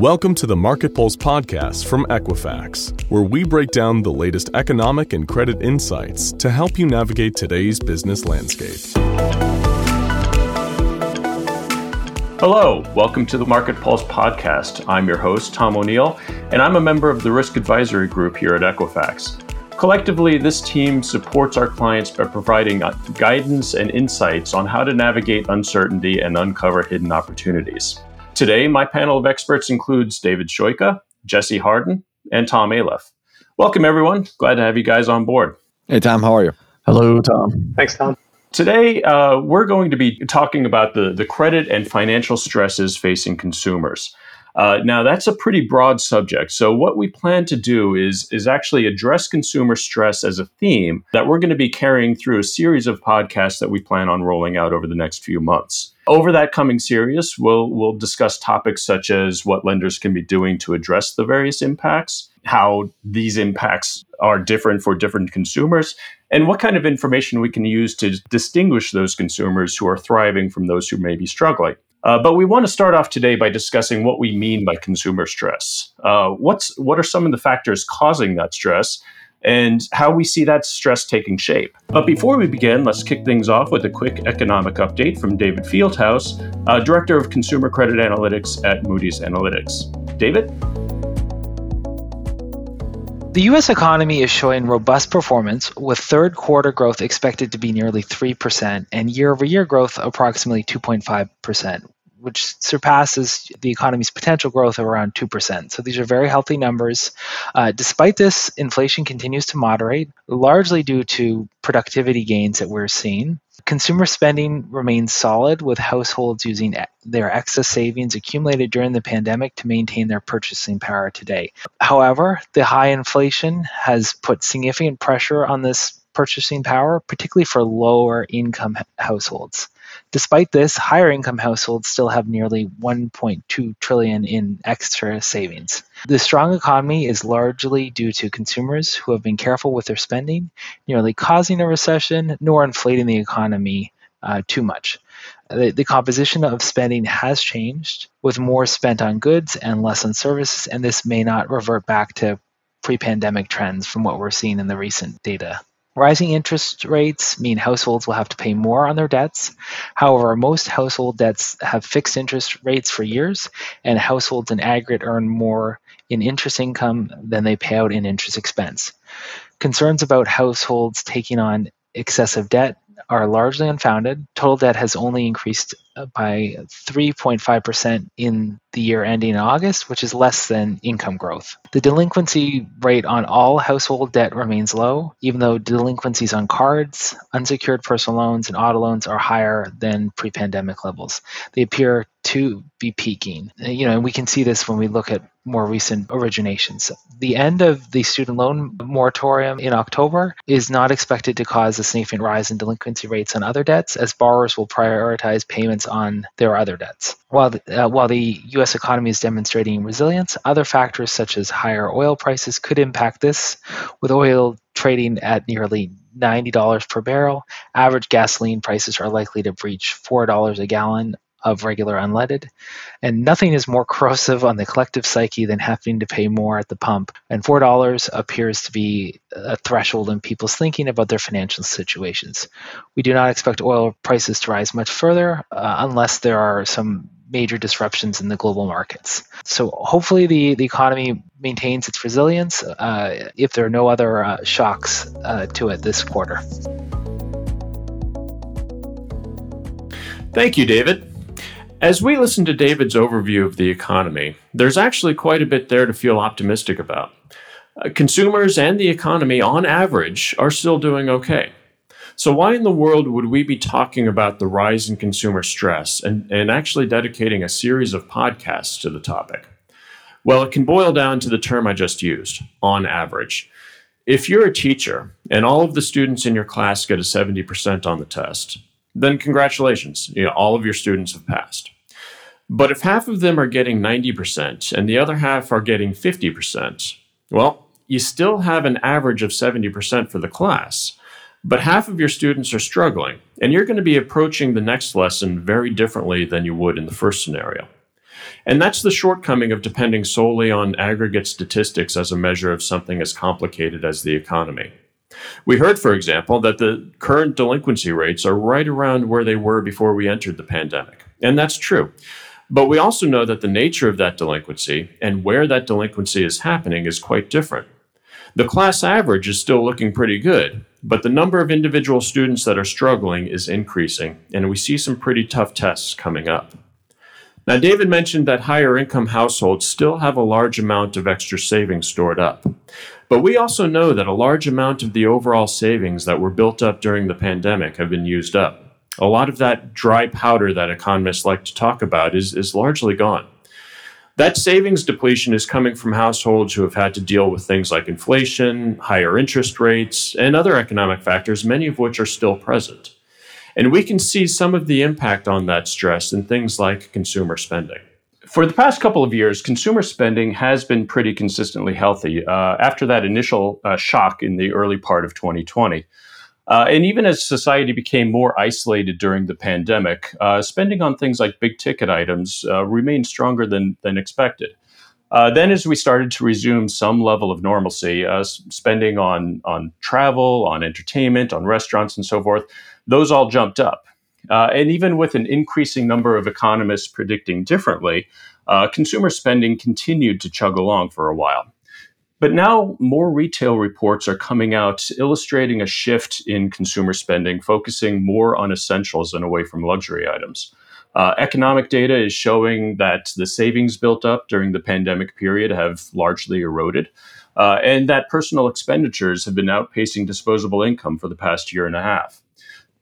Welcome to the Market Pulse podcast from Equifax, where we break down the latest economic and credit insights to help you navigate today's business landscape. Hello, welcome to the Market Pulse podcast. I'm your host, Tom O'Neill, and I'm a member of the Risk Advisory Group here at Equifax. Collectively, this team supports our clients by providing uh, guidance and insights on how to navigate uncertainty and uncover hidden opportunities. Today, my panel of experts includes David Sojka, Jesse Hardin, and Tom Aliff. Welcome, everyone. Glad to have you guys on board. Hey, Tom, how are you? Hello, Tom. Thanks, Tom. Today, uh, we're going to be talking about the, the credit and financial stresses facing consumers. Uh, now, that's a pretty broad subject. So, what we plan to do is, is actually address consumer stress as a theme that we're going to be carrying through a series of podcasts that we plan on rolling out over the next few months. Over that coming series, we'll, we'll discuss topics such as what lenders can be doing to address the various impacts, how these impacts are different for different consumers, and what kind of information we can use to distinguish those consumers who are thriving from those who may be struggling. Uh, but we want to start off today by discussing what we mean by consumer stress. Uh, what's what are some of the factors causing that stress, and how we see that stress taking shape. But before we begin, let's kick things off with a quick economic update from David Fieldhouse, uh, Director of Consumer Credit Analytics at Moody's Analytics. David. The U.S. economy is showing robust performance, with third quarter growth expected to be nearly 3% and year over year growth approximately 2.5%, which surpasses the economy's potential growth of around 2%. So these are very healthy numbers. Uh, despite this, inflation continues to moderate, largely due to productivity gains that we're seeing. Consumer spending remains solid, with households using their excess savings accumulated during the pandemic to maintain their purchasing power today. However, the high inflation has put significant pressure on this purchasing power, particularly for lower income households. Despite this, higher income households still have nearly 1.2 trillion in extra savings. The strong economy is largely due to consumers who have been careful with their spending, nearly causing a recession nor inflating the economy uh, too much. The, the, composition of spending has changed, with more spent on goods and less on services, and this may not revert back to pre pandemic trends from what we're seeing in the recent data. Rising interest rates mean households will have to pay more on their debts. However, most household debts have fixed interest rates for years, and households in aggregate earn more in interest income than they pay out in interest expense. Concerns about households taking on excessive debt are largely unfounded. Total debt has only increased by 3.5% in the year ending in August, which is less than income growth. The delinquency rate on all household debt remains low, even though delinquencies on cards, unsecured personal loans, and auto loans are higher than pre pandemic levels. They appear to be peaking. You know, and we can see this when we look at more recent originations. The end of the student loan moratorium in October is not expected to cause a significant rise in delinquency rates on other debts, as borrowers will prioritize payments on their other debts. While the, uh, while the U.S. economy is demonstrating resilience, other factors such as higher oil prices could impact this, with oil trading at nearly $90 per barrel. Average gasoline prices are likely to breach $4 a gallon of regular unleaded. And nothing is more corrosive on the collective psyche than having to pay more at the pump. And $4 appears to be a threshold in people's thinking about their financial situations. We do not expect oil prices to rise much further uh, unless there are some major disruptions in the global markets. So hopefully the, the economy maintains its resilience uh, if there are no other uh, shocks uh, to it this quarter. Thank you, David. As we listen to David's overview of the economy, there's actually quite a bit there to feel optimistic about. Uh, consumers and the economy, on average, are still doing okay. So, why in the world would we be talking about the rise in consumer stress and, and actually dedicating a series of podcasts to the topic? Well, it can boil down to the term I just used on average. If you're a teacher and all of the students in your class get a 70% on the test, then congratulations, you know, all of your students have passed. But if half of them are getting 90% and the other half are getting 50%, well, you still have an average of 70% for the class, but half of your students are struggling, and you're going to be approaching the next lesson very differently than you would in the first scenario. And that's the shortcoming of depending solely on aggregate statistics as a measure of something as complicated as the economy. We heard, for example, that the current delinquency rates are right around where they were before we entered the pandemic. And that's true. But we also know that the nature of that delinquency and where that delinquency is happening is quite different. The class average is still looking pretty good, but the number of individual students that are struggling is increasing, and we see some pretty tough tests coming up. Now, David mentioned that higher income households still have a large amount of extra savings stored up. But we also know that a large amount of the overall savings that were built up during the pandemic have been used up. A lot of that dry powder that economists like to talk about is, is largely gone. That savings depletion is coming from households who have had to deal with things like inflation, higher interest rates, and other economic factors, many of which are still present. And we can see some of the impact on that stress in things like consumer spending. For the past couple of years, consumer spending has been pretty consistently healthy uh, after that initial uh, shock in the early part of 2020. Uh, and even as society became more isolated during the pandemic, uh, spending on things like big ticket items uh, remained stronger than, than expected. Uh, then, as we started to resume some level of normalcy, uh, spending on, on travel, on entertainment, on restaurants, and so forth, those all jumped up. Uh, and even with an increasing number of economists predicting differently, consumer spending continued to chug along for a while. But now more retail reports are coming out illustrating a shift in consumer spending, focusing more on essentials and away from luxury items. Uh, economic data is showing that the savings built up during the pandemic period have largely eroded, uh, and that personal expenditures have been outpacing disposable income for the past year and a half.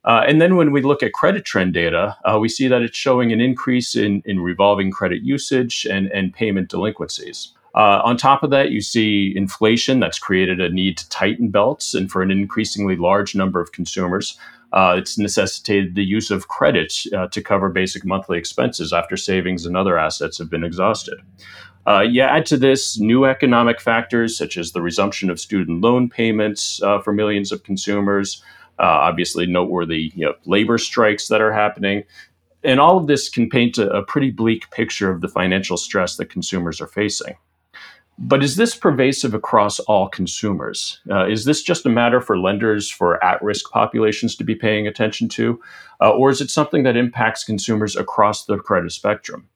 Uh, and then when we look at credit trend data, uh, we see that it's showing an increase in, in revolving credit usage and, and payment delinquencies. Uh, on top of that, you see inflation that's created a need to tighten belts, and for an increasingly large number of consumers, uh, it's necessitated the use of credit uh, to cover basic monthly expenses after savings and other assets have been exhausted. Uh, you add to this new economic factors such as the resumption of student loan payments uh, for millions of consumers, uh, obviously noteworthy you know, labor strikes that are happening, and all of this can paint a, a pretty bleak picture of the financial stress that consumers are facing. But is this pervasive across all consumers? Uh, is this just a matter for lenders for at risk populations to be paying attention to? Uh, or is it something that impacts consumers across the credit spectrum?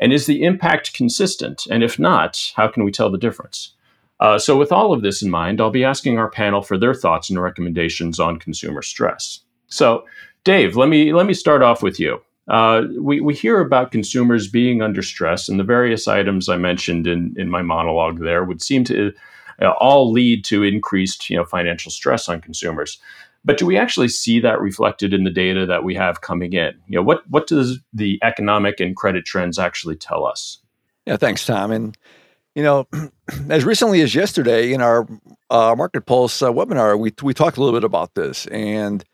And is the impact consistent? And if not, how can we tell the difference? Uh, so, with all of this in mind, I'll be asking our panel for their thoughts and recommendations on consumer stress. So, Dave, let me let me start off with you. Uh, we, we hear about consumers being under stress, and the various items I mentioned in, in my monologue there would seem to uh, all lead to increased you know, financial stress on consumers. But do we actually see that reflected in the data that we have coming in? You know, what, what does the economic and credit trends actually tell us? Yeah, thanks, Tom. And, you know, as recently as yesterday in our uh, Market Pulse uh, webinar, we, we talked a little bit about this. And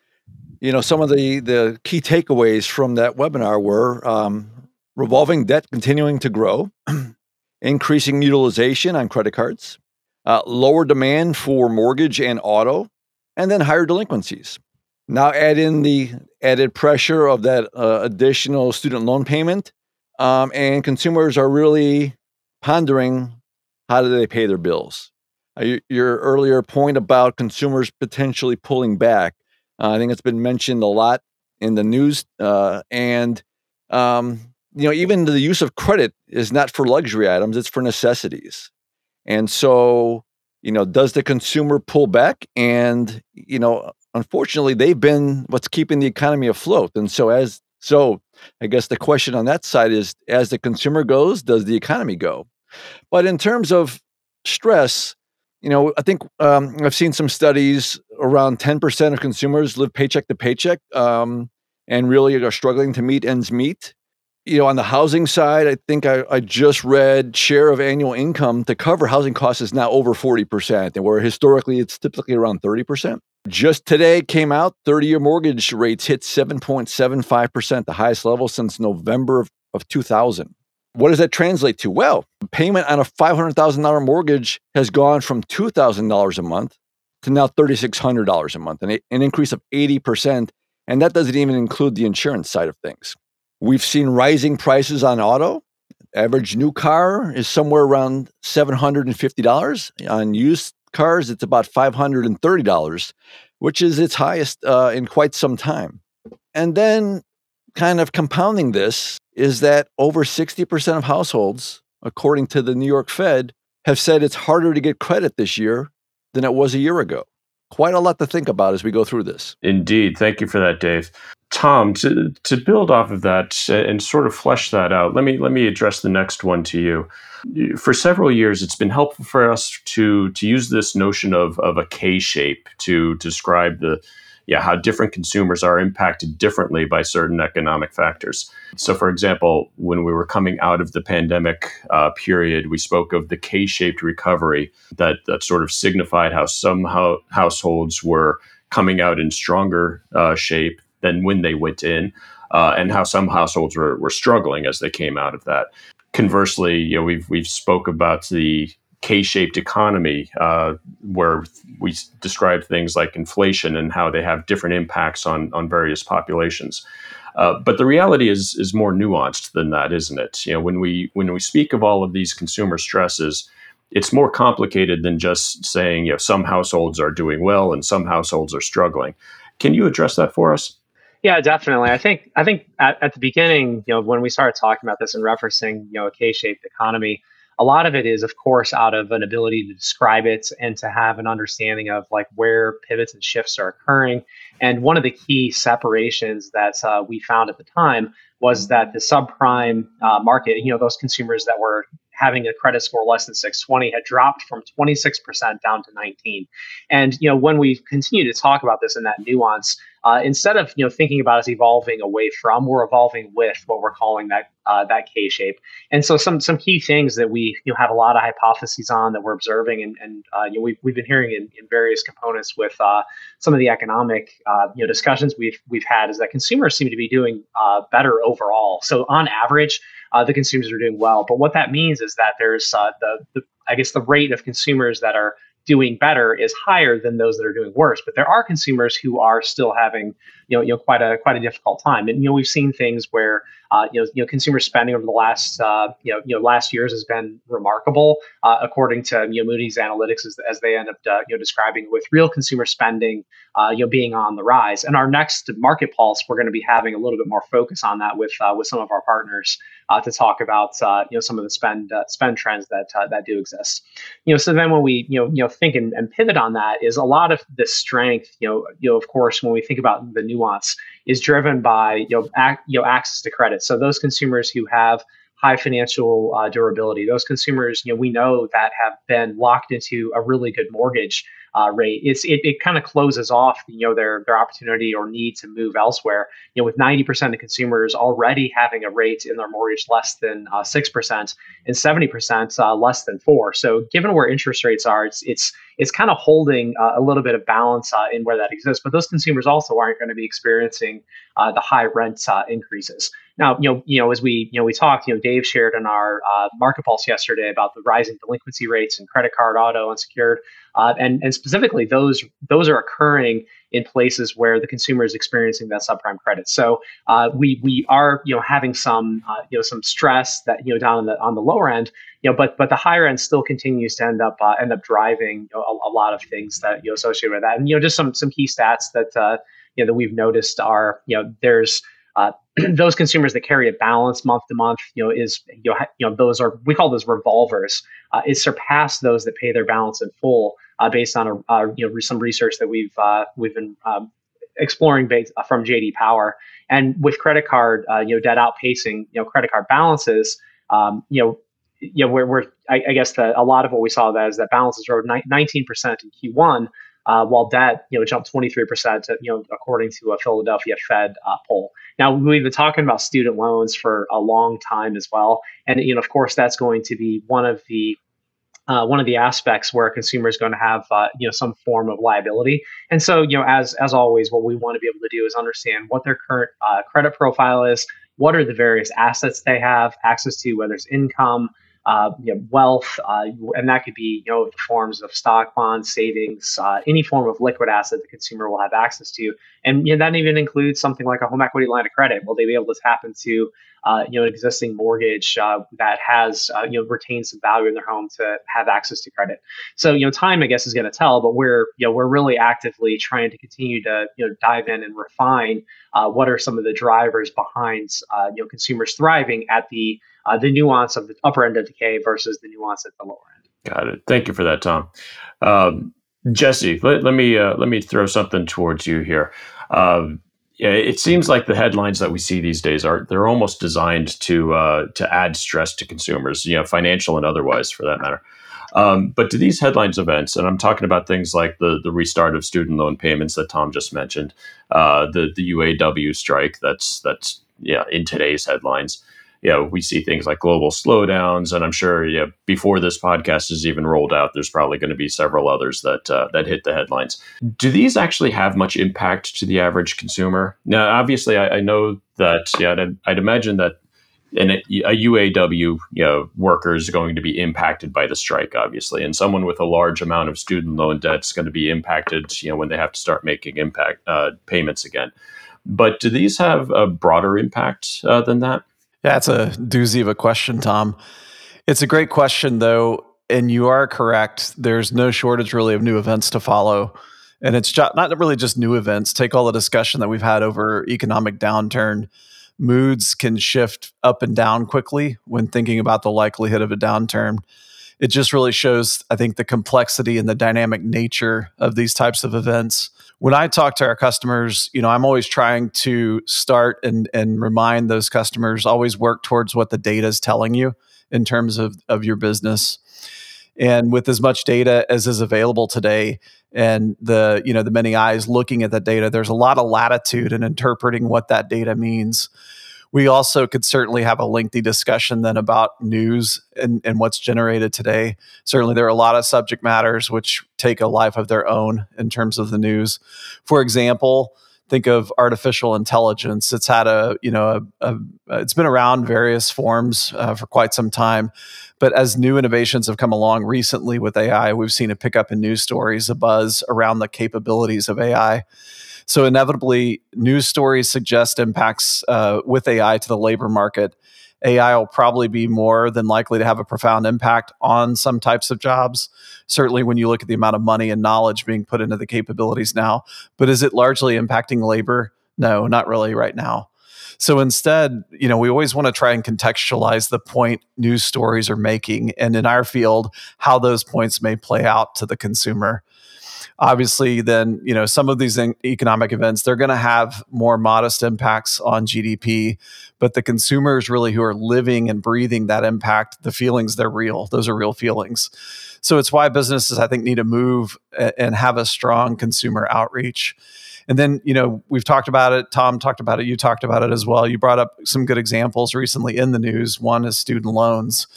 you know, some of the the key takeaways from that webinar were um, revolving debt continuing to grow, increasing utilization on credit cards, uh, lower demand for mortgage and auto, and then higher delinquencies. Now add in the added pressure of that uh, additional student loan payment, um, and consumers are really pondering how do they pay their bills. Uh, your earlier point about consumers potentially pulling back uh, I think it's been mentioned a lot in the news, uh, and um, you know, even the use of credit is not for luxury items; it's for necessities. And so, you know, does the consumer pull back? And you know, unfortunately, they've been what's keeping the economy afloat. And so, as so, I guess the question on that side is: as the consumer goes, does the economy go? But in terms of stress, you know, I think um, I've seen some studies around 10% of consumers live paycheck to paycheck um, and really are struggling to meet ends meet. You know, on the housing side, I think I, I, just read share of annual income to cover housing costs is now over 40%, and where historically it's typically around 30%. Just today came out 30 year mortgage rates hit 7.75%, the highest level since November of, of 2000. What does that translate to? Well, payment on a $500,000 mortgage has gone from $2,000 a month to now $3,600 a month, an, increase of 80%. And that doesn't even include the insurance side of things. We've seen rising prices on auto. average new car is somewhere around $750. On used cars, it's about $530, which is its highest uh, in quite some time. And then, kind of compounding this, is that over 60% of households, according to the New York Fed, have said it's harder to get credit this year than it was a year ago. Quite a lot to think about as we go through this. Indeed. Thank you for that, Dave. Tom, to, to build off of that and sort of flesh that out, let me let me address the next one to you. For several years, it's been helpful for us to to use this notion of of a K shape to describe the yeah, how different consumers are impacted differently by certain economic factors. So, for example, when we were coming out of the pandemic uh, period, we spoke of the K-shaped recovery that that sort of signified how some ho- households were coming out in stronger uh, shape than when they went in, uh, and how some households were, were struggling as they came out of that. Conversely, you know, we've we've spoke about the K-shaped economy, uh, where we describe things like inflation and how they have different impacts on on various populations. Uh, but the reality is is more nuanced than that, isn't it? You know, when we when we speak of all of these consumer stresses, it's more complicated than just saying you know some households are doing well and some households are struggling. Can you address that for us? Yeah, definitely. I think I think at, at the beginning, you know, when we started talking about this and referencing, you know, a K-shaped economy, a lot of it is of course out of an ability to describe it and to have an understanding of like where pivots and shifts are occurring. And one of the key separations that uh, we found at the time was that the subprime uh, market you know those consumers that were having a credit score less than 620 had dropped from 26% down to 19 and you know when we continue to talk about this in that nuance uh, instead of you know thinking about us evolving away from, we're evolving with what we're calling that uh, that K shape. And so some some key things that we you know have a lot of hypotheses on that we're observing, and, and uh, you know we've, we've been hearing in, in various components with uh, some of the economic uh, you know discussions we've we've had is that consumers seem to be doing uh, better overall. So on average. the consumers are doing well, but what that means is that there's the, the I guess the rate of consumers that are doing better is higher than those that are doing worse. But there are consumers who are still having, you know, you know, quite a quite a difficult time. And you know, we've seen things where uh, you know, you know, consumer spending over the last uh, you know, you know, last years has been remarkable, uh, according to you know, Moody's analytics, as, as they end up uh, you know describing with real consumer spending, uh, you know, being on the rise. And our next market pulse, we're going to be having a little bit more focus on that with uh, with some of our partners Uh, to talk about uh, you know some of the spend uh, spend trends that that do exist. You know, so then when we you know you know think and, and pivot on that is a lot of the strength. You know, you know, of course, when we think about the nuance is driven by you know, ac- you know access to credit. So those consumers who have high financial uh, durability, those consumers, you know, we know that have been locked into a really good mortgage uh, rate, it's it, it kind of closes off you know their their opportunity or need to move elsewhere. You know, with 90% of consumers already having a rate in their mortgage less than uh, six percent and 70% uh, less than four. So given where interest rates are, it's it's it's kind of holding uh, a little bit of balance uh, in where that exists. But those consumers also aren't going to be experiencing the high rent increases. Now, you know, you know, as we, you know, we talked, you know, Dave shared in our uh, market pulse yesterday about the rising delinquency rates and credit card, auto, unsecured, uh, and and specifically those those are occurring in places where the consumer is experiencing that subprime credit. So uh, we we are you know having some uh, you know some stress that you know down on the on the lower end, you know, but but the higher end still continues to end up uh, end up driving you know, a, a, lot of things that you know with that, and you know just some some key stats that uh, you know that we've noticed are you know there's uh, those consumers that carry a balance month to month, you know, is you know, you know those are we call those revolvers. Uh, it surpassed those that pay their balance in full, uh, based on a uh, you know some research that we've uh, we've been um, exploring based uh, from JD Power. And with credit card, you know, debt outpacing you know credit card balances, um, you know. Know, we're, we're I, I guess the, a lot of what we saw that is that balances rose 19% in Q1, uh, while debt, you know, jumped 23%, you know, according to a Philadelphia Fed uh, poll. Now, we've been talking about student loans for a long time as well. And, you know, of course, that's going to be one of the uh, one of the aspects where a consumer is going to have uh, you know some form of liability. And so you know as as always, what we want to be able to do is understand what their current uh, credit profile is, what are the various assets they have access to, whether it's income, uh, you know, wealth, uh, and that could be you know forms of stock, bonds, savings, uh, any form of liquid asset the consumer will have access to, and you know, that even includes something like a home equity line of credit. Will they be able to tap into uh, you know, an existing mortgage uh, that has, uh, you know, retained some value in their home to have access to credit. So, you know, time, I guess, is going to tell, but we're, you know, we're really actively trying to continue to, you know, dive in and refine uh, what are some of the drivers behind, uh, you know, consumers thriving at the, uh, the nuance of the upper end of K versus the nuance at the lower end. Got it. Thank you for that, Tom. Um, Jesse, let, let me let me throw something towards you here. Um, it seems like the headlines that we see these days are they're almost designed to uh, to add stress to consumers, you know, financial and otherwise, for that matter. Um, but do these headlines events, and I'm talking about things like the the restart of student loan payments that Tom just mentioned, uh, the the UAW strike that's that's yeah in today's headlines you know, we see things like global slowdowns, and I'm sure you know, before this podcast is even rolled out, there's probably going to be several others that uh, that hit the headlines. Do these actually have much impact to the average consumer? Now, obviously, I, I know that yeah, I'd, I'd imagine that and a UAW you know worker is going to be impacted by the strike, obviously, and someone with a large amount of student loan debt is going to be impacted, you know, when they have to start making impact uh, payments again. But do these have a broader impact uh, than that? Yeah, it's a doozy of a question, Tom. It's a great question, though, and you are correct. There's no shortage really of new events to follow. And it's just, not really just new events. Take all the discussion that we've had over economic downturn. Moods can shift up and down quickly when thinking about the likelihood of a downturn. It just really shows, I think, the complexity and the dynamic nature of these types of events when I talk to our customers, you know, I'm always trying to start and and remind those customers always work towards what the data is telling you in terms of of your business. And with as much data as is available today and the you know the many eyes looking at that data, there's a lot of latitude in interpreting what that data means we also could certainly have a lengthy discussion then about news and, and what's generated today. Certainly, there are a lot of subject matters which take a life of their own in terms of the news. For example, think of artificial intelligence. It's had a, you know, a, a, it's been around various forms uh, for quite some time. But as new innovations have come along recently with AI, we've seen a pickup in news stories, a buzz around the capabilities of AI. So inevitably, news stories suggest impacts uh, with AI to the labor market. AI will probably be more than likely to have a profound impact on some types of jobs. Certainly, when you look at the amount of money and knowledge being put into the capabilities now. But is it largely impacting labor? No, not really right now. So instead, you know, we always want to try and contextualize the point news stories are making, and in our field, how those points may play out to the consumer obviously then you know some of these economic events they're going to have more modest impacts on gdp but the consumers really who are living and breathing that impact the feelings they're real. Those are real feelings. So it's why businesses i think need to move and have a strong consumer outreach. And then you know we've talked about it tom talked about it you talked about it as well. You brought up some good examples recently in the news. One is student loans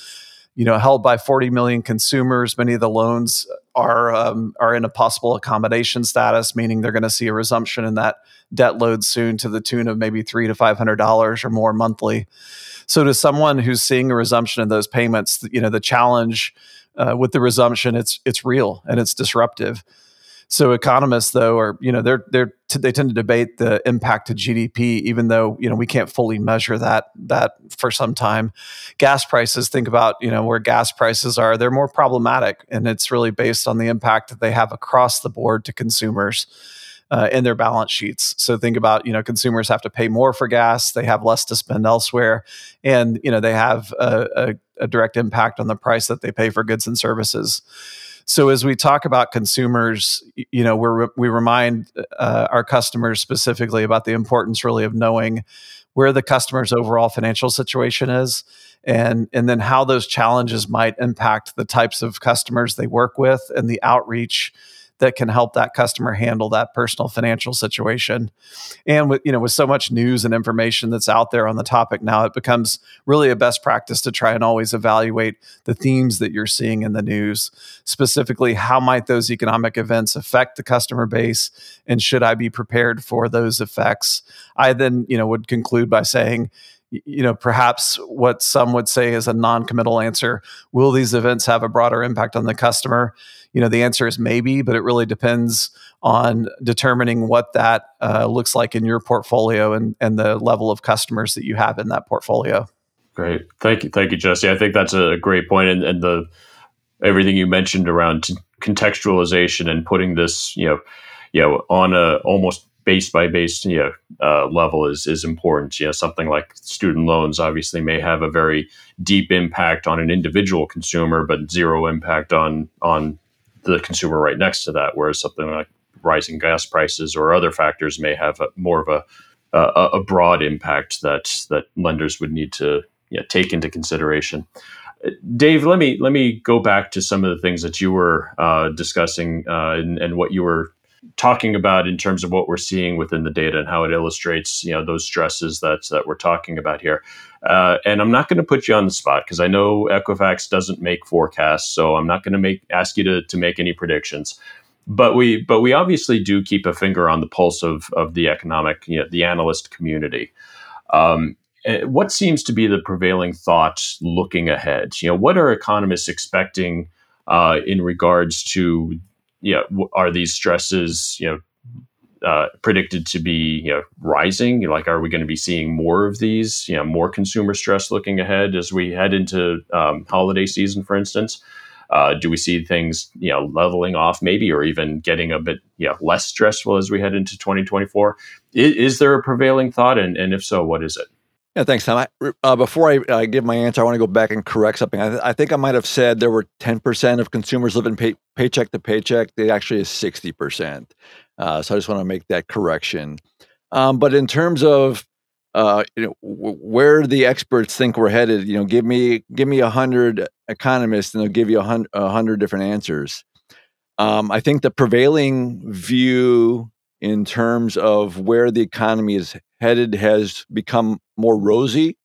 you know, held by 40 million consumers. Many of the loans are um, are in a possible accommodation status, meaning they're going to see a resumption in that debt load soon to the tune of maybe three to five hundred dollars or more monthly. So, to someone who's seeing a resumption in those payments, you know, the challenge uh, with the resumption it's it's real and it's disruptive. So economists, though, are you know they're they're t- they tend to debate the impact to GDP, even though you know we can't fully measure that that for some time. Gas prices, think about you know where gas prices are; they're more problematic, and it's really based on the impact that they have across the board to consumers. Uh, in their balance sheets. So think about you know consumers have to pay more for gas, they have less to spend elsewhere, and you know they have a, a, a direct impact on the price that they pay for goods and services. So as we talk about consumers, you know, we we remind uh, our customers specifically about the importance really of knowing where the customer's overall financial situation is and and then how those challenges might impact the types of customers they work with and the outreach that can help that customer handle that personal financial situation. And with you know with so much news and information that's out there on the topic now, it becomes really a best practice to try and always evaluate the themes that you're seeing in the news. Specifically, how might those economic events affect the customer base and should I be prepared for those effects? I then, you know, would conclude by saying, you know, perhaps what some would say is a non-committal answer. Will these events have a broader impact on the customer? You know, the answer is maybe, but it really depends on determining what that uh, looks like in your portfolio and, and the level of customers that you have in that portfolio. Great, thank you, thank you, Jesse. I think that's a great point, and, and the everything you mentioned around t- contextualization and putting this, you know, you know, on a almost base by base you know, uh, level is is important. You know, something like student loans obviously may have a very deep impact on an individual consumer, but zero impact on on the consumer right next to that. Whereas something like rising gas prices or other factors may have a, more of a, a, a broad impact that that lenders would need to you know, take into consideration. Dave, let me let me go back to some of the things that you were uh, discussing uh, and, and, what you were talking about in terms of what we're seeing within the data and how it illustrates you know those stresses that that we're talking about here. Uh, and I'm not going to put you on the spot because I know Equifax doesn't make forecasts, so I'm not going to make ask you to to make any predictions. But we but we obviously do keep a finger on the pulse of of the economic you know, the analyst community. Um, eh, what seems to be the prevailing thought looking ahead? You know, what are economists expecting uh, in regards to you know, are these stresses, you know, uh, predicted to be you know rising? Like, are we going to be seeing more of these? You know, more consumer stress looking ahead as we head into um, holiday season, for instance. Uh, do we see things you know leveling off, maybe, or even getting a bit you know, less stressful as we head into 2024? Is, is there a prevailing thought, and, and if so, what is it? Yeah, thanks, Tom. I, uh, before I uh, give my answer, I want to go back and correct something. I, th- I think I might have said there were 10% of consumers living pay- paycheck to paycheck. It actually is 60%. Uh, so I just want to make that correction. Um, but in terms of uh, you know, w- where the experts think we're headed, you know, give me give me a hundred economists, and they'll give you a hundred different answers. Um, I think the prevailing view in terms of where the economy is headed has become more rosy,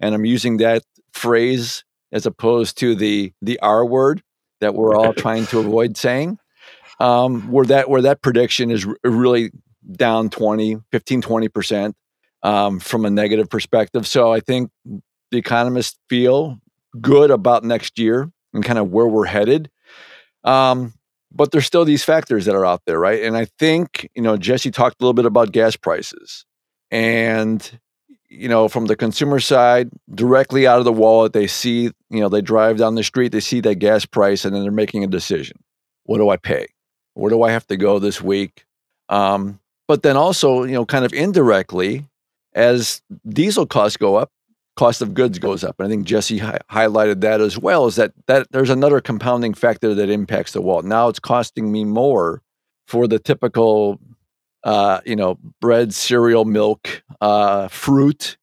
and I'm using that phrase as opposed to the the R word that we're all trying to avoid saying. Um, where that where that prediction is r- really down 20, 15, 20 percent um, from a negative perspective. So I think the economists feel good about next year and kind of where we're headed. Um, but there's still these factors that are out there, right? And I think, you know, Jesse talked a little bit about gas prices. And, you know, from the consumer side, directly out of the wallet, they see, you know, they drive down the street, they see that gas price, and then they're making a decision. What do I pay? Where do I have to go this week? Um, but then also, you know, kind of indirectly, as diesel costs go up, cost of goods goes up. And I think Jesse hi- highlighted that as well. Is that that there's another compounding factor that impacts the wallet. Now it's costing me more for the typical, uh, you know, bread, cereal, milk, uh, fruit,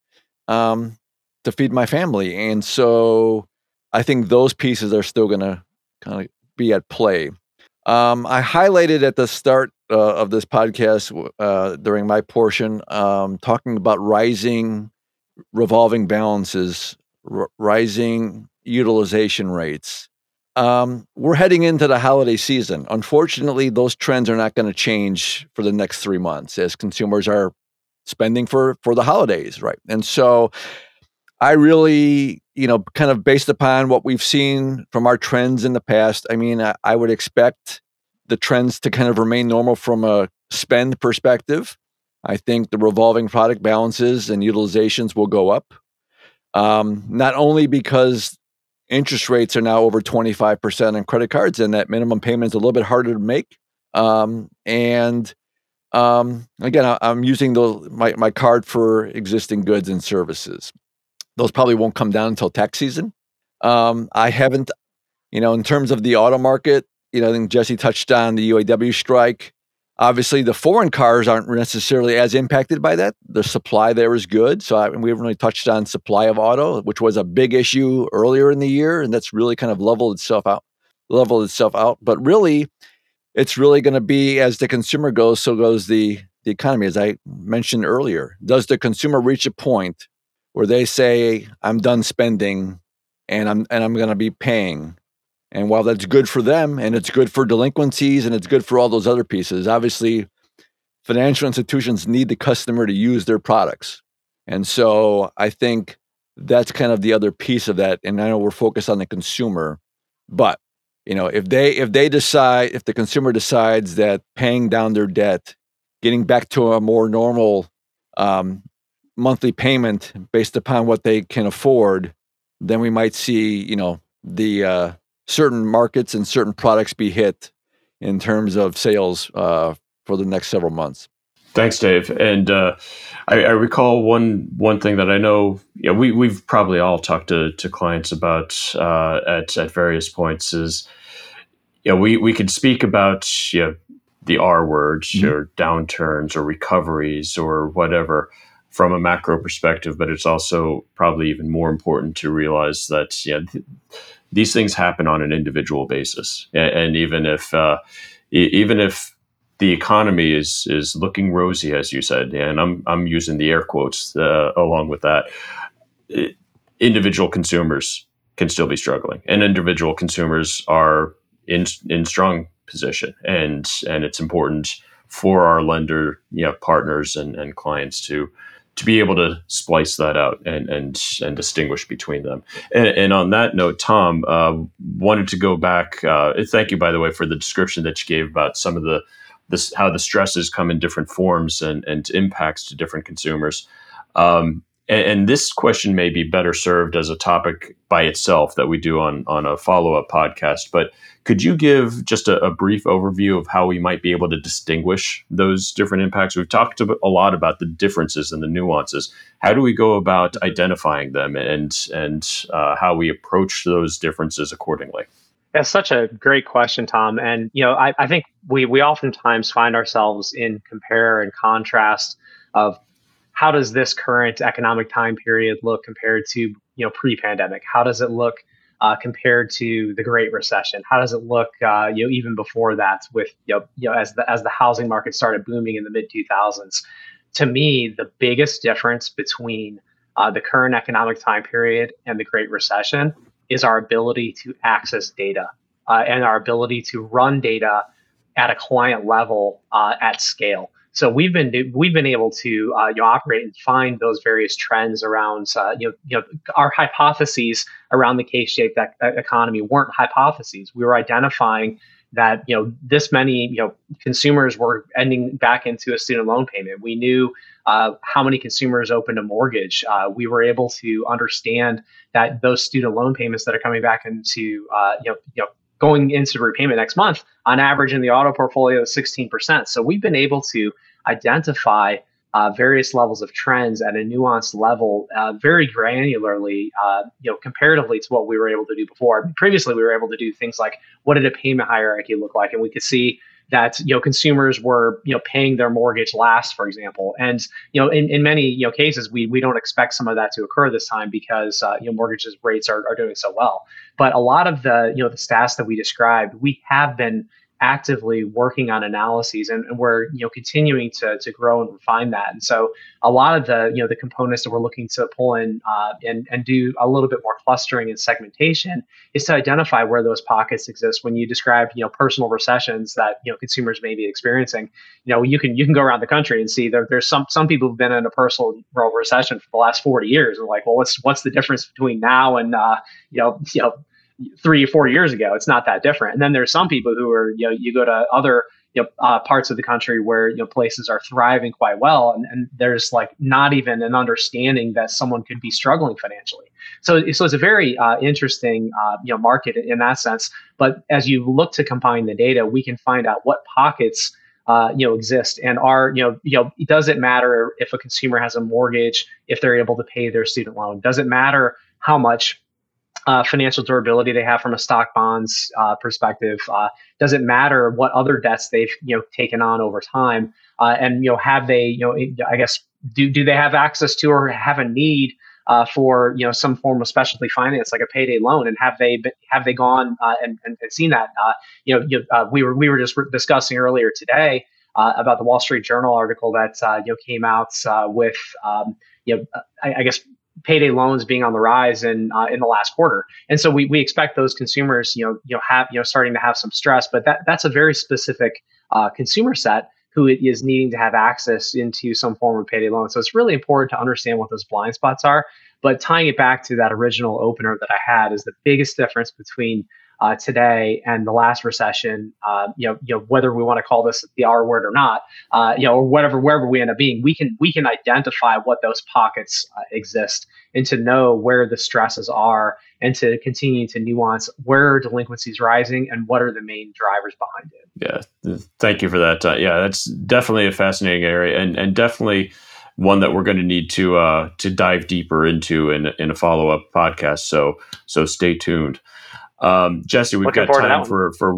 um, to feed my family. And so I think those pieces are still going to kind of be at play. Um, I highlighted at the start uh, of this podcast uh, during my portion, um, talking about rising revolving balances, r- rising utilization rates. Um, we're heading into the holiday season. Unfortunately, those trends are not going to change for the next three months as consumers are spending for for the holidays, right? And so, I really, you know, kind of based upon what we've seen from our trends in the past, I mean, I, I would expect the trends to kind of remain normal from a spend perspective. I think the revolving product balances and utilizations will go up. Um, not only because interest rates are now over 25% on credit cards and that minimum payment is a little bit harder to make. Um, and um, again, I, am using those, my, my card for existing goods and services. Those probably won't come down until tax season. Um, I haven't, you know, in terms of the auto market, you know, I think Jesse touched on the UAW strike. Obviously, the foreign cars aren't necessarily as impacted by that. The supply there is good. So I we haven't really touched on supply of auto, which was a big issue earlier in the year, and that's really kind of leveled itself out. Leveled itself out. But really, it's really going to be as the consumer goes, so goes the the economy. As I mentioned earlier, does the consumer reach a point where they say, "I'm done spending, and I'm and I'm going to be paying"? And while that's good for them and it's good for delinquencies and it's good for all those other pieces, obviously, financial institutions need the customer to use their products. And so I think that's kind of the other piece of that. And I know we're focused on the consumer, but you know, if they if they decide if the consumer decides that paying down their debt, getting back to a more normal um, monthly payment based upon what they can afford, then we might see you know the uh, certain markets and certain products be hit in terms of sales uh, for the next several months. Thanks, Dave. And uh, I, I, recall one one thing that I know. Yeah, we we've probably all talked to, to clients about uh, at at various points. Is yeah, we we could speak about yeah the R words mm-hmm. or downturns or recoveries or whatever from a macro perspective, but it's also probably even more important to realize that yeah. Th- these things happen on an individual basis, and, and even if uh, even if the economy is is looking rosy, as you said, and I'm I'm using the air quotes uh, along with that. Individual consumers can still be struggling, and individual consumers are in in strong position, and and it's important for our lender you know, partners and, and clients to to be able to splice that out and and and distinguish between them. And, and on that note, Tom uh, wanted to go back. Uh, thank you, by the way, for the description that you gave about some of the this how the stresses come in different forms and and impacts to different consumers. Um, and, and, this question may be better served as a topic by itself that we do on on a follow up podcast. But could you give just a, a, brief overview of how we might be able to distinguish those different impacts? We've talked a lot about the differences and the nuances. How do we go about identifying them and and uh, how we approach those differences accordingly? That's such a great question, Tom. And you know, I, I think we we oftentimes find ourselves in compare and contrast of how does this current economic time period look compared to you know pre-pandemic? How does it look uh, compared to the Great Recession? How does it look uh, you know even before that with you know, you know as the as the housing market started booming in the mid 2000s? To me, the biggest difference between uh, the current economic time period and the Great Recession is our ability to access data uh, and our ability to run data at a client level uh, at scale. So we've been we've been able to uh, you know, operate and find those various trends around uh, you know you know our hypotheses around the K-shaped economy weren't hypotheses. We were identifying that you know this many you know consumers were ending back into a student loan payment. We knew uh, how many consumers opened a mortgage. Uh, we were able to understand that those student loan payments that are coming back into uh, you know you know going into repayment next month on average in the auto portfolio is 16%. So we've been able to identify uh, various levels of trends at a nuanced level, uh, very granularly, uh, you know, comparatively to what we were able to do before. Previously, we were able to do things like what did a payment hierarchy look like, and we could see that you know consumers were you know paying their mortgage last, for example, and you know in, in many you know cases we we don't expect some of that to occur this time because uh, you know mortgages rates are, are doing so well. But a lot of the you know the stats that we described, we have been actively working on analyses and, and, we're you know continuing to, to grow and refine that. And so a lot of the you know the components that we're looking to pull in uh, and, and do a little bit more clustering and segmentation is to identify where those pockets exist. When you describe you know personal recessions that you know consumers may be experiencing you know you can you can go around the country and see there, there's some some people who've been in a personal recession for the last 40 years and like well what's what's the difference between now and uh, you know you know three or four years ago. It's not that different. And then there's some people who are, you know, you go to other you know, uh, parts of the country where you know places are thriving quite well, and, and, there's like not even an understanding that someone could be struggling financially. So, so it's a very uh, interesting uh, you know market in that sense. But as you look to combine the data, we can find out what pockets uh, you know exist and are you know you know does it matter if a consumer has a mortgage if they're able to pay their student loan? Does it matter how much uh, financial durability they have from a stock bonds uh, perspective? Uh, does it matter what other debts they've you know taken on over time? Uh, and you know, have they you know I guess do do they have access to or have a need uh, for you know some form of specialty finance like a payday loan? And have they been, have they gone uh, and, and, seen that? you know, you, we were we were just discussing earlier today. about the Wall Street Journal article that you know came out with um, you know I, I guess payday loans being on the rise in uh, in the last quarter, and so we, we expect those consumers, you know, you know, have you know starting to have some stress, but that that's a very specific uh, consumer set who is needing to have access into some form of payday loan. So it's really important to understand what those blind spots are. But tying it back to that original opener that I had is the biggest difference between uh, today and the last recession, uh, you know, you know, whether we want to call this the R word or not, uh, you know, or whatever, wherever we end up being, we can we can identify what those pockets uh, exist and to know where the stresses are and to continue to nuance where delinquencies rising and what are the main drivers behind it. Yeah, thank you for that. Uh, yeah, that's definitely a fascinating area and and definitely one that we're going to need to uh, to dive deeper into in in a follow up podcast. So so stay tuned. Um, Jesse, we've Looking got time for for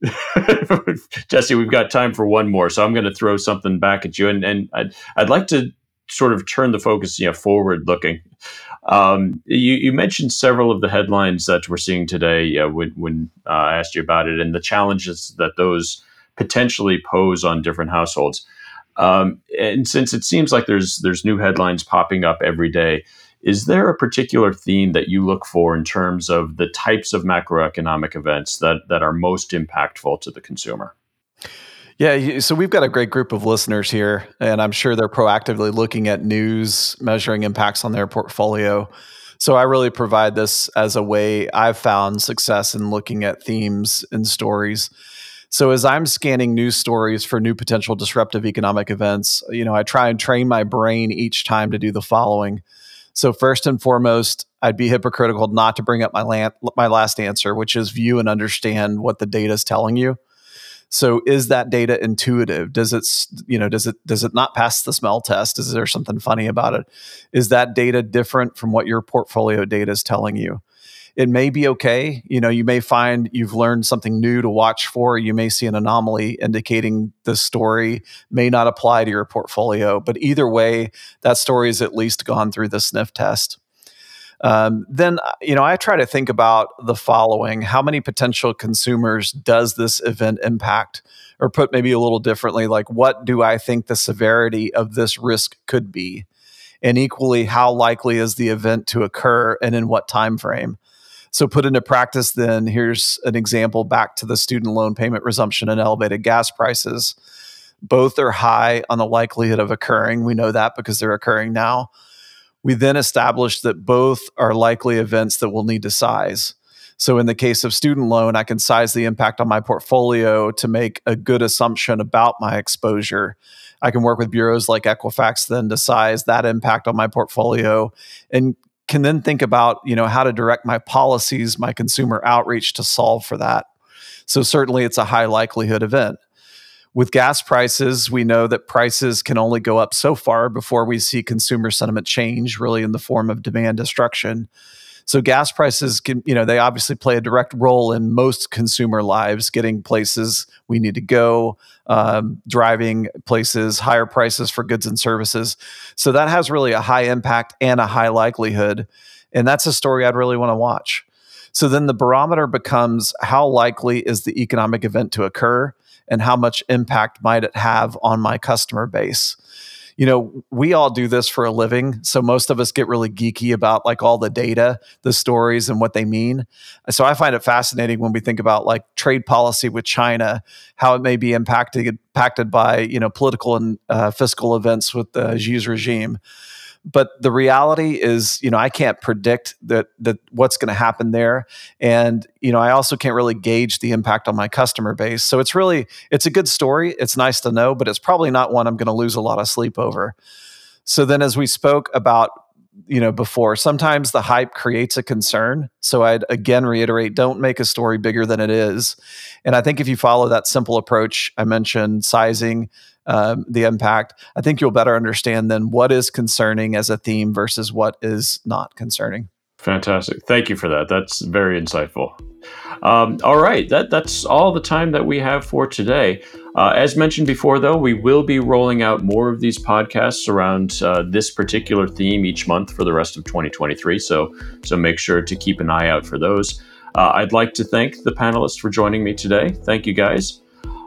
Jesse, we've got time for one more. So I'm going to throw something back at you, and and I'd I'd like to sort of turn the focus, you know, forward looking. Um, you, you, mentioned several of the headlines that we're seeing today uh, when, when uh, I asked you about it and the challenges that those potentially pose on different households. Um, and since it seems like there's there's new headlines popping up every day, is there a particular theme that you look for in terms of the types of macroeconomic events that that are most impactful to the consumer? Yeah, so we've got a great group of listeners here, and I'm sure they're proactively looking at news, measuring impacts on their portfolio. So I really provide this as a way I've found success in looking at themes and stories. So as I'm scanning news stories for new potential disruptive economic events, you know, I try and train my brain each time to do the following. So first and foremost, I'd be hypocritical not to bring up my land, my last answer, which is view and understand what the data is telling you. So is that data intuitive? Does it you know does it does it not pass the smell test? Is there something funny about it? Is that data different from what your portfolio data is telling you? It may be okay. You know, you may find you've learned something new to watch for. You may see an anomaly indicating the story may not apply to your portfolio. But either way, that story is at least gone through the sniff test. Um, then uh, you know i try to think about the following how many potential consumers does this event impact or put maybe a little differently like what do i think the severity of this risk could be and equally how likely is the event to occur and in what time frame so put into practice then here's an example back to the student loan payment resumption and elevated gas prices both are high on the likelihood of occurring we know that because they're occurring now we then established that both are likely events that we'll need to size. So, in the case of student loan, I can size the impact on my portfolio to make a good assumption about my exposure. I can work with bureaus like Equifax then to size that impact on my portfolio and can then think about, you know, how to direct my policies, my consumer outreach to solve for that. So certainly it's a high likelihood event. With gas prices, we know that prices can only go up so far before we see consumer sentiment change, really in the form of demand destruction. So gas prices can, you know, they obviously play a direct role in most consumer lives, getting places we need to go, um, driving places, higher prices for goods and services. So that has really a high impact and a high likelihood. And that's a story I'd really want to watch. So then the barometer becomes how likely is the economic event to occur? and how much impact might it have on my customer base you know we all do this for a living so most of us get really geeky about like all the data the stories and what they mean. So i find it fascinating when we think about like trade policy with china how it may be impacted impacted by you know political and uh, fiscal events with the xi's regime but the reality is you know i can't predict that that what's going to happen there. And you know i also can't really gauge the impact on my customer base. So it's really it's a good story. It's nice to know but it's probably not one i'm going to lose a lot of sleep over. So then as we spoke about you know before sometimes the hype creates a concern. So i'd again reiterate don't make a story bigger than it is. And i think if you follow that simple approach i mentioned sizing um, the impact, I think you'll better understand then what is concerning as a theme versus what is not concerning. Fantastic. Thank you for that. That's very insightful. Um, all right, that, that's all the time that we have for today. Uh, as mentioned before, though, we will be rolling out more of these podcasts around uh, this particular theme each month for the rest of 2023. So, so make sure to keep an eye out for those. Uh, I'd like to thank the panelists for joining me today. Thank you, guys.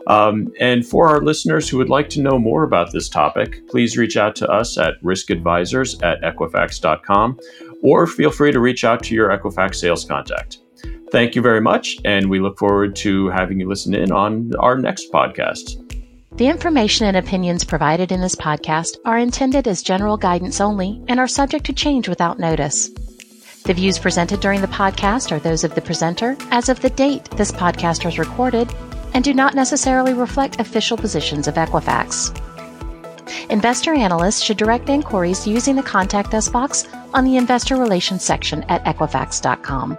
Um, and for our listeners who would like to know more about this topic, please reach out to us at riskadvisors at equifax.com or feel free to reach out to your Equifax sales contact. Thank you very much, and we look forward to having you listen in on our next podcast. The information and opinions provided in this podcast are intended as general guidance only and are subject to change without notice. The views presented during the podcast are those of the presenter as of the date this podcast was recorded and do not necessarily reflect official positions of Equifax. Investor analysts should direct inquiries using the Contact Us box on the Investor Relations section at Equifax.com.